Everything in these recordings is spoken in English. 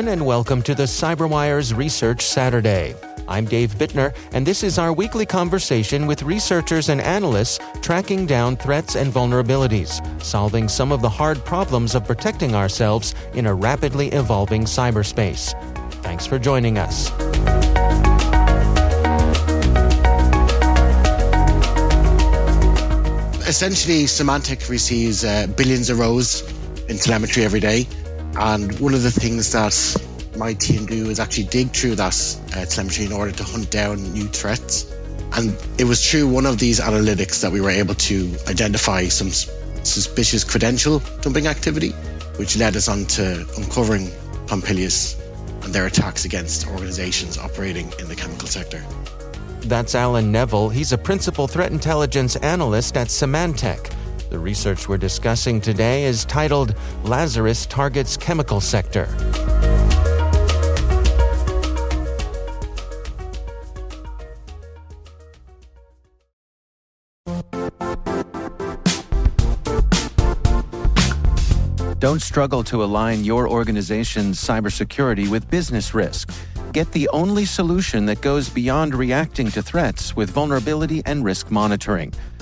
Everyone, and welcome to the CyberWire's Research Saturday. I'm Dave Bittner, and this is our weekly conversation with researchers and analysts tracking down threats and vulnerabilities, solving some of the hard problems of protecting ourselves in a rapidly evolving cyberspace. Thanks for joining us. Essentially, Symantec receives uh, billions of rows in telemetry every day. And one of the things that my team do is actually dig through that uh, telemetry in order to hunt down new threats. And it was through one of these analytics that we were able to identify some suspicious credential dumping activity, which led us on to uncovering Pompilus and their attacks against organizations operating in the chemical sector. That's Alan Neville. He's a principal threat intelligence analyst at Symantec. The research we're discussing today is titled Lazarus Targets Chemical Sector. Don't struggle to align your organization's cybersecurity with business risk. Get the only solution that goes beyond reacting to threats with vulnerability and risk monitoring.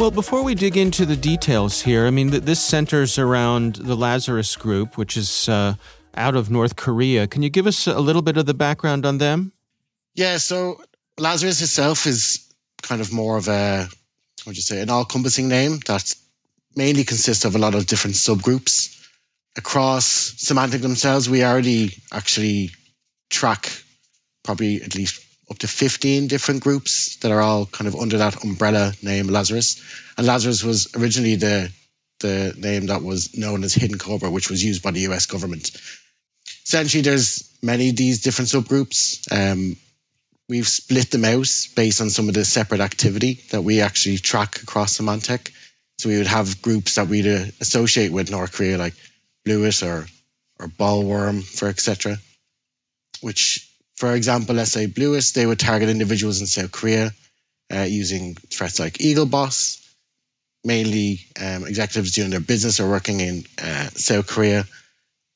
Well, before we dig into the details here, I mean, this centers around the Lazarus Group, which is uh, out of North Korea. Can you give us a little bit of the background on them? Yeah, so Lazarus itself is kind of more of a, what would you say, an all encompassing name that mainly consists of a lot of different subgroups. Across Symantec themselves, we already actually track probably at least up to 15 different groups that are all kind of under that umbrella name Lazarus. And Lazarus was originally the the name that was known as Hidden Cobra, which was used by the US government. Essentially, there's many of these different subgroups. Um, we've split them out based on some of the separate activity that we actually track across Symantec. So we would have groups that we'd uh, associate with North Korea, like Bluet or or Bollworm, for etc. Which for example, say Bluet, they would target individuals in South Korea uh, using threats like Eagle Boss, mainly um, executives doing their business or working in uh, South Korea.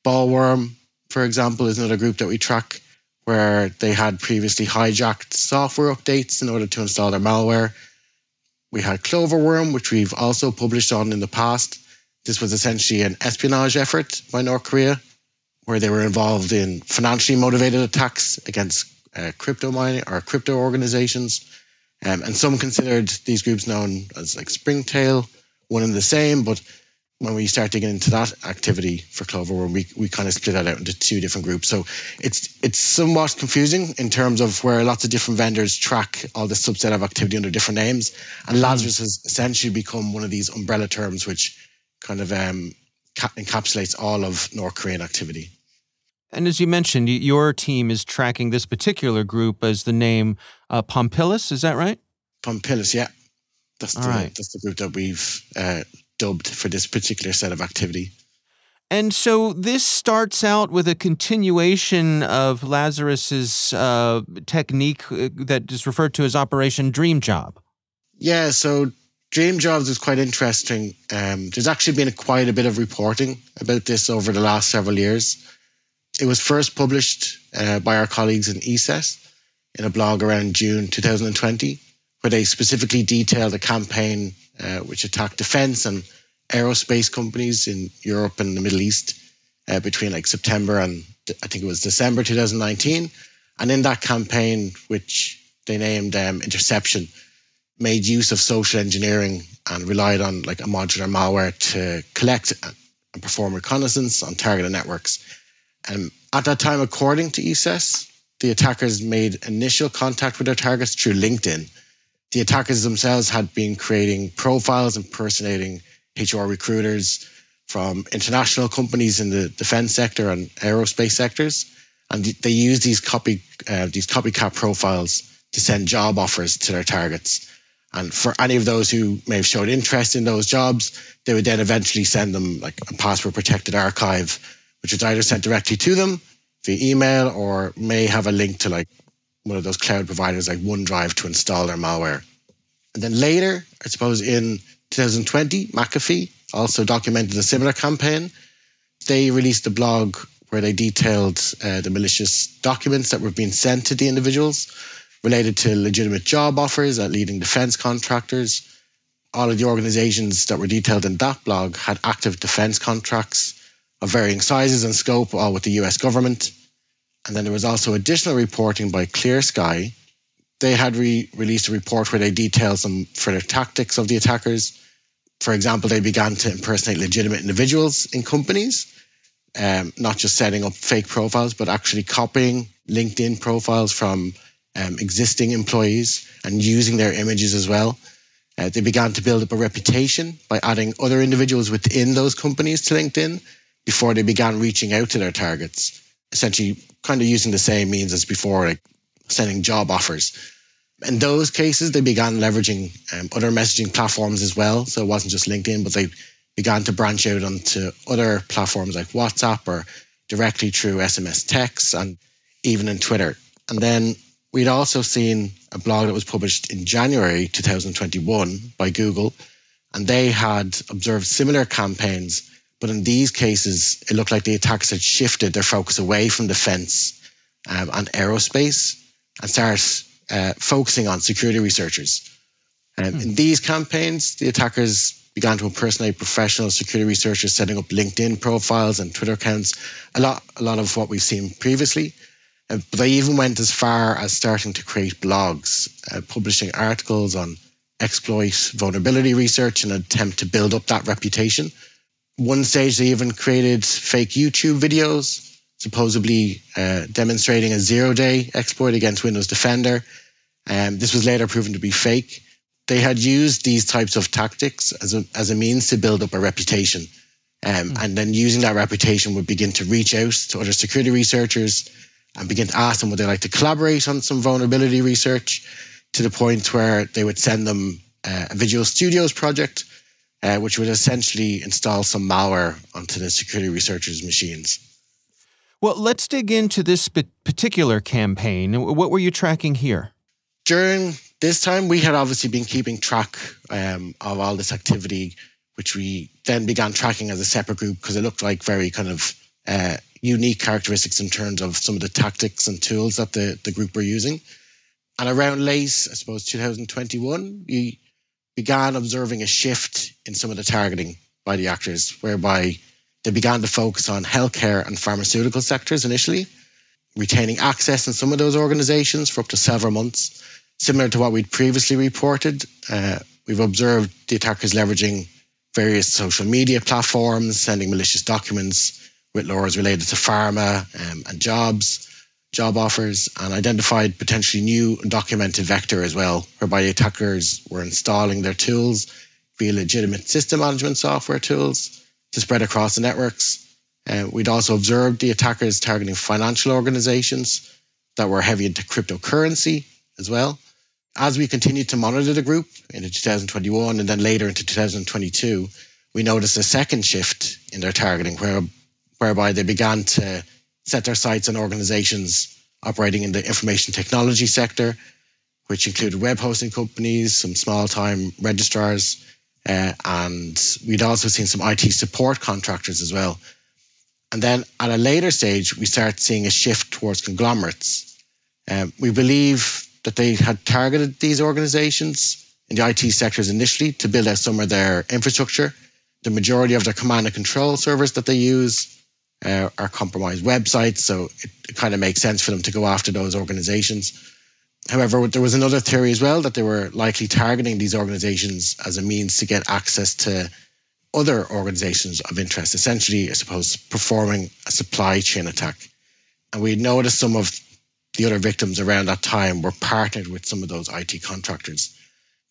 Ballworm, for example, is another group that we track where they had previously hijacked software updates in order to install their malware. We had Cloverworm, which we've also published on in the past. This was essentially an espionage effort by North Korea where they were involved in financially motivated attacks against uh, crypto mining or crypto organizations. Um, and some considered these groups known as like Springtail, one and the same. But when we start digging into that activity for Clover, we we kind of split that out into two different groups. So it's it's somewhat confusing in terms of where lots of different vendors track all this subset of activity under different names, and Lazarus has essentially become one of these umbrella terms which kind of um, encapsulates all of North Korean activity. And as you mentioned, your team is tracking this particular group as the name uh, Pompilus. Is that right? Pompilus, yeah. That's the, right. that's the group that we've uh, dubbed for this particular set of activity. And so this starts out with a continuation of Lazarus's uh, technique uh, that is referred to as Operation Dream Job. Yeah, so Dream Jobs is quite interesting. Um, there's actually been a, quite a bit of reporting about this over the last several years. It was first published uh, by our colleagues in ESET in a blog around June 2020, where they specifically detailed a campaign uh, which attacked defense and aerospace companies in Europe and the Middle East uh, between like September and I think it was December 2019. And in that campaign, which they named um, Interception, made use of social engineering and relied on like a modular malware to collect and perform reconnaissance on targeted networks. Um, at that time, according to ESET, the attackers made initial contact with their targets through LinkedIn. The attackers themselves had been creating profiles impersonating HR recruiters from international companies in the defense sector and aerospace sectors, and they used these copy uh, these copycat profiles to send job offers to their targets. And for any of those who may have showed interest in those jobs, they would then eventually send them like a password protected archive, which is either sent directly to them via email or may have a link to like one of those cloud providers like OneDrive to install their malware. And then later, I suppose in 2020, McAfee also documented a similar campaign. They released a blog where they detailed uh, the malicious documents that were being sent to the individuals related to legitimate job offers at leading defense contractors. All of the organizations that were detailed in that blog had active defense contracts of varying sizes and scope, all with the US government. And then there was also additional reporting by Clear Sky. They had re- released a report where they detailed some further tactics of the attackers. For example, they began to impersonate legitimate individuals in companies, um, not just setting up fake profiles, but actually copying LinkedIn profiles from um, existing employees and using their images as well. Uh, they began to build up a reputation by adding other individuals within those companies to LinkedIn before they began reaching out to their targets, essentially kind of using the same means as before, like sending job offers. In those cases, they began leveraging um, other messaging platforms as well. So it wasn't just LinkedIn, but they began to branch out onto other platforms like WhatsApp or directly through SMS texts and even in Twitter. And then We'd also seen a blog that was published in January 2021 by Google, and they had observed similar campaigns, but in these cases, it looked like the attackers had shifted their focus away from defense um, and aerospace and started uh, focusing on security researchers. Um, hmm. In these campaigns, the attackers began to impersonate professional security researchers, setting up LinkedIn profiles and Twitter accounts. A lot, a lot of what we've seen previously. Uh, but they even went as far as starting to create blogs, uh, publishing articles on exploit vulnerability research in an attempt to build up that reputation. One stage, they even created fake YouTube videos, supposedly uh, demonstrating a zero day exploit against Windows Defender. Um, this was later proven to be fake. They had used these types of tactics as a, as a means to build up a reputation. Um, mm. And then using that reputation would begin to reach out to other security researchers and begin to ask them would they like to collaborate on some vulnerability research to the point where they would send them uh, a Visual Studios project, uh, which would essentially install some malware onto the security researchers' machines. Well, let's dig into this particular campaign. What were you tracking here? During this time, we had obviously been keeping track um, of all this activity, which we then began tracking as a separate group because it looked like very kind of uh, unique characteristics in terms of some of the tactics and tools that the, the group were using. And around late, I suppose, 2021, we began observing a shift in some of the targeting by the actors, whereby they began to focus on healthcare and pharmaceutical sectors initially, retaining access in some of those organizations for up to several months. Similar to what we'd previously reported, uh, we've observed the attackers leveraging various social media platforms, sending malicious documents with laws related to pharma um, and jobs, job offers, and identified potentially new undocumented vector as well, whereby attackers were installing their tools via legitimate system management software tools to spread across the networks. Uh, we'd also observed the attackers targeting financial organizations that were heavy into cryptocurrency as well. As we continued to monitor the group into 2021 and then later into 2022, we noticed a second shift in their targeting, where, whereby they began to set their sights on organizations operating in the information technology sector, which included web hosting companies, some small time registrars, uh, and we'd also seen some IT support contractors as well. And then at a later stage, we start seeing a shift towards conglomerates. Um, we believe that they had targeted these organizations in the IT sectors initially to build out some of their infrastructure. The majority of their command and control servers that they use uh, are compromised websites, so it, kind of makes sense for them to go after those organizations. However, there was another theory as well that they were likely targeting these organizations as a means to get access to other organizations of interest, essentially, I suppose, performing a supply chain attack. And we noticed some of the other victims around that time were partnered with some of those IT contractors.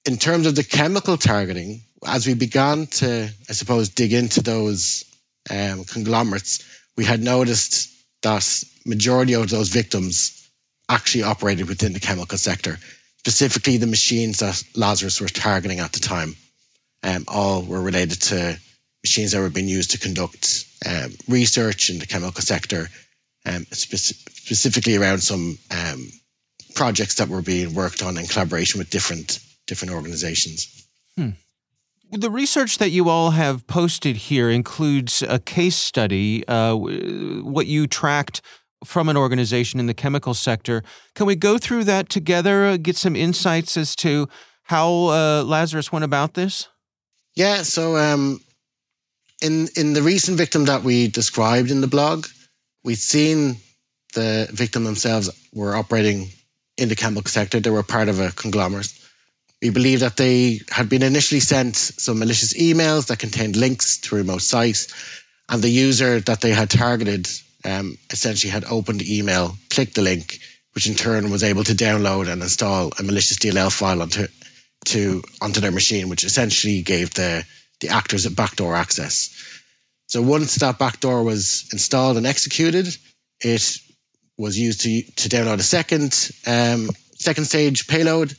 In terms of the chemical targeting, as we began to, I suppose, dig into those um, conglomerates, we had noticed that majority of those victims actually operated within the chemical sector, specifically the machines that Lazarus was targeting at the time. Um, all were related to machines that were being used to conduct um, research in the chemical sector, um, spe- specifically around some um, projects that were being worked on in collaboration with different different organizations. Hmm. The research that you all have posted here includes a case study, uh, what you tracked from an organization in the chemical sector. Can we go through that together, uh, get some insights as to how uh, Lazarus went about this? Yeah, so um, in in the recent victim that we described in the blog, we'd seen the victim themselves were operating in the chemical sector. They were part of a conglomerate. We believe that they had been initially sent some malicious emails that contained links to remote sites, and the user that they had targeted um, essentially had opened the email, clicked the link, which in turn was able to download and install a malicious DLL file onto to onto their machine, which essentially gave the the actors a backdoor access. So once that backdoor was installed and executed, it was used to to download a second um, second stage payload,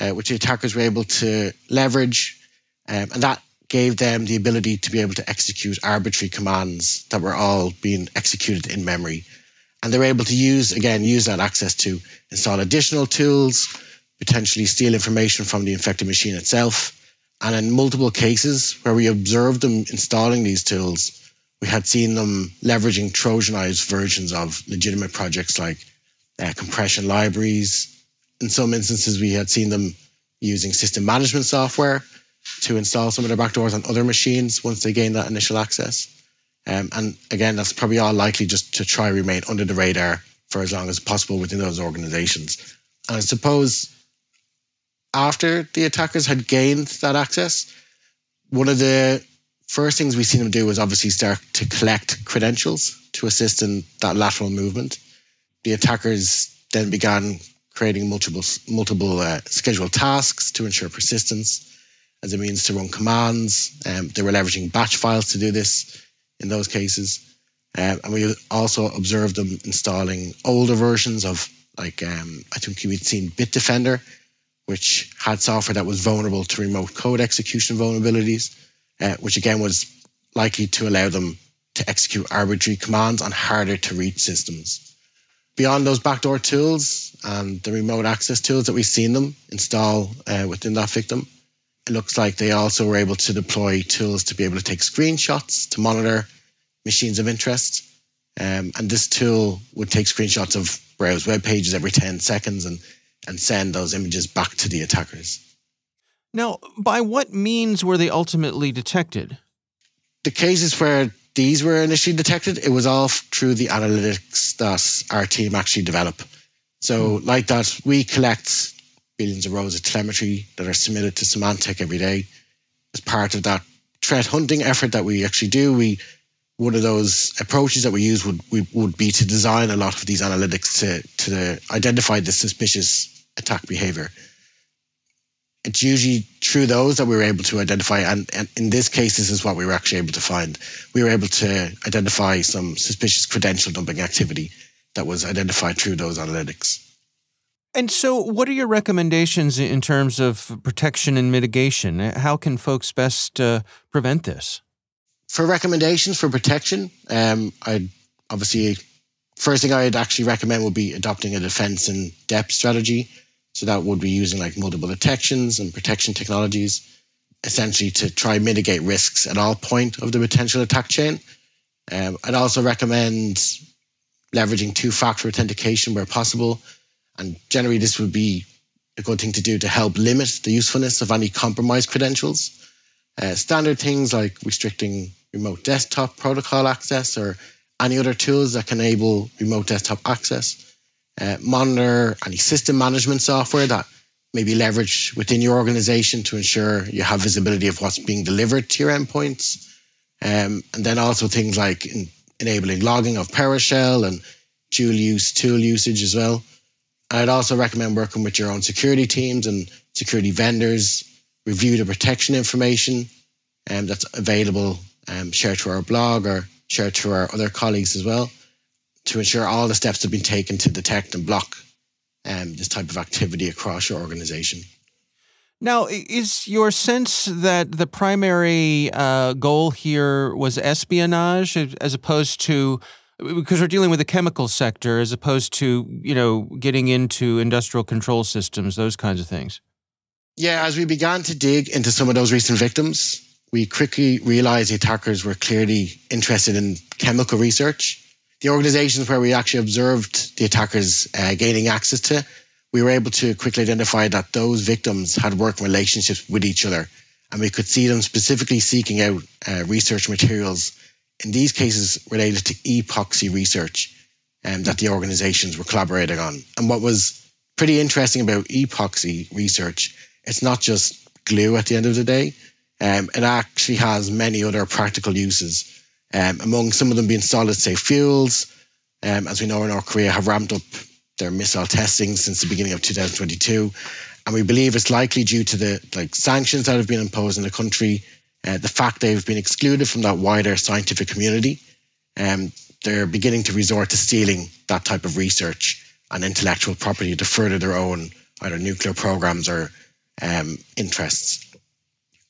uh, which the attackers were able to leverage, um, and that gave them the ability to be able to execute arbitrary commands that were all being executed in memory. And they were able to use, again, use that access to install additional tools, potentially steal information from the infected machine itself. And in multiple cases where we observed them installing these tools, we had seen them leveraging Trojanized versions of legitimate projects like uh, compression libraries. In some instances, we had seen them using system management software to install some of their backdoors on other machines once they gain that initial access. Um, and again, that's probably all likely just to try remain under the radar for as long as possible within those organizations. And I suppose after the attackers had gained that access, one of the first things we seen them do was obviously start to collect credentials to assist in that lateral movement. The attackers then began creating multiple multiple uh, scheduled tasks to ensure persistence as a means to run commands. Um, they were leveraging batch files to do this in those cases. Um, and we also observed them installing older versions of, like, um, I think we'd seen Bitdefender, which had software that was vulnerable to remote code execution vulnerabilities, uh, which again was likely to allow them to execute arbitrary commands on harder to reach systems. Beyond those backdoor tools and the remote access tools that we've seen them install uh, within that victim, it looks like they also were able to deploy tools to be able to take screenshots to monitor machines of interest. Um, and this tool would take screenshots of browse web pages every 10 seconds and, and send those images back to the attackers. Now, by what means were they ultimately detected? The cases where these were initially detected, it was all through the analytics that our team actually develop. So, hmm. like that, we collect billions of rows of telemetry that are submitted to Symantec every day. As part of that threat hunting effort that we actually do, we one of those approaches that we use would we, would be to design a lot of these analytics to to identify the suspicious attack behavior. It's usually through those that we were able to identify, and, and in this case, this is what we were actually able to find. We were able to identify some suspicious credential dumping activity that was identified through those analytics. And so, what are your recommendations in terms of protection and mitigation? How can folks best uh, prevent this? for recommendations for protection, um, I'd obviously first thing I'd actually recommend would be adopting a defense in depth strategy. So that would be using like multiple detections and protection technologies, essentially to try and mitigate risks at all point of the potential attack chain. Um, I'd also recommend leveraging two-factor authentication where possible, and generally this would be a good thing to do to help limit the usefulness of any compromised credentials. Uh, standard things like restricting remote desktop protocol access or any other tools that can enable remote desktop access. Uh, monitor any system management software that may be leveraged within your organization to ensure you have visibility of what's being delivered to your endpoints. Um, and then also things like in, enabling logging of PowerShell and dual use tool usage as well. I'd also recommend working with your own security teams and security vendors, review the protection information um, that's available um, share to our blog or share to our other colleagues as well to ensure all the steps have been taken to detect and block um, this type of activity across your organization. Now, is your sense that the primary uh, goal here was espionage as opposed to because we're dealing with the chemical sector as opposed to you know getting into industrial control systems those kinds of things yeah as we began to dig into some of those recent victims we quickly realized the attackers were clearly interested in chemical research. The organizations where we actually observed the attackers uh, gaining access to, we were able to quickly identify that those victims had working relationships with each other. And we could see them specifically seeking out uh, research materials, in these cases related to epoxy research um, that the organizations were collaborating on. And what was pretty interesting about epoxy research, it's not just glue at the end of the day um, it actually has many other practical uses, um, among some of them being solid state fuels. Um, as we know, North Korea have ramped up their missile testing since the beginning of 2022, and we believe it's likely due to the like sanctions that have been imposed in the country, uh, the fact they've been excluded from that wider scientific community. Um, they're beginning to resort to stealing that type of research and intellectual property to further their own either nuclear programs or um, interests.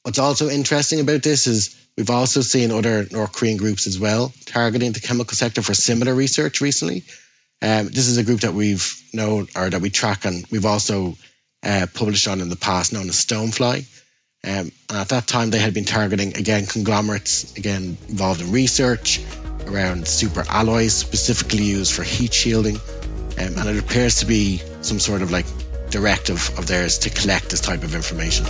What's also interesting about this is we've also seen other North Korean groups as well targeting the chemical sector for similar research recently. Um, this is a group that we've known or that we track and we've also uh, published on in the past, known as Stonefly. Um, and at that time, they had been targeting again conglomerates, again involved in research around super alloys specifically used for heat shielding. Um, and it appears to be some sort of like directive of theirs to collect this type of information.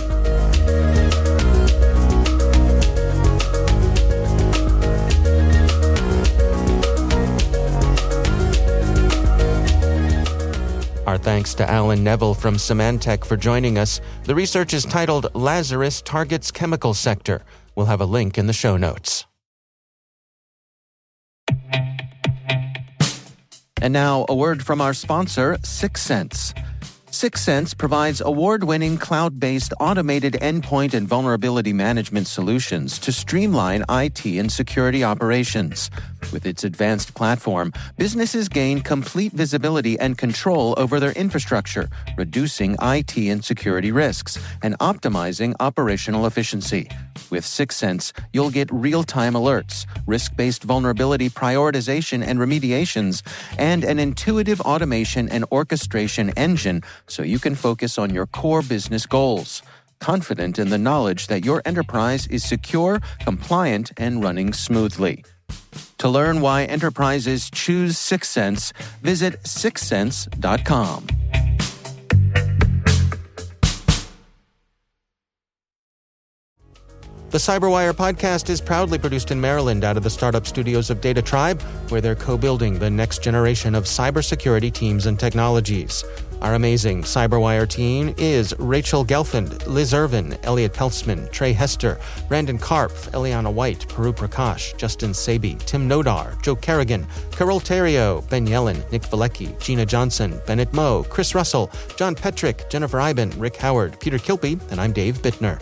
Thanks to Alan Neville from Symantec for joining us. The research is titled Lazarus Targets Chemical Sector. We'll have a link in the show notes. And now, a word from our sponsor, Syxsense. Syxsense provides award winning cloud based automated endpoint and vulnerability management solutions to streamline IT and security operations. With its advanced platform, businesses gain complete visibility and control over their infrastructure, reducing IT and security risks and optimizing operational efficiency. With Syxsense, you'll get real time alerts, risk based vulnerability prioritization and remediations, and an intuitive automation and orchestration engine so you can focus on your core business goals confident in the knowledge that your enterprise is secure, compliant, and running smoothly. To learn why enterprises choose Syxsense, visit syxsense.com. The Cyberwire podcast is proudly produced in Maryland out of the startup studios of DataTribe, where they're co building the next generation of cybersecurity teams and technologies. Our amazing Cyberwire team is Rachel Gelfand, Liz Irvin, Elliott Peltzman, Tre Hester, Brandon Karpf, Eliana White, Puru Prakash, Justin Sabie, Tim Nodar, Joe Carrigan, Carole Theriault, Ben Yelin, Nick Veliky, Gina Johnson, Bennett Moe, Chris Russell, John Petrik, Jennifer Eiben, Rick Howard, Peter Kilpe, and I'm Dave Bittner.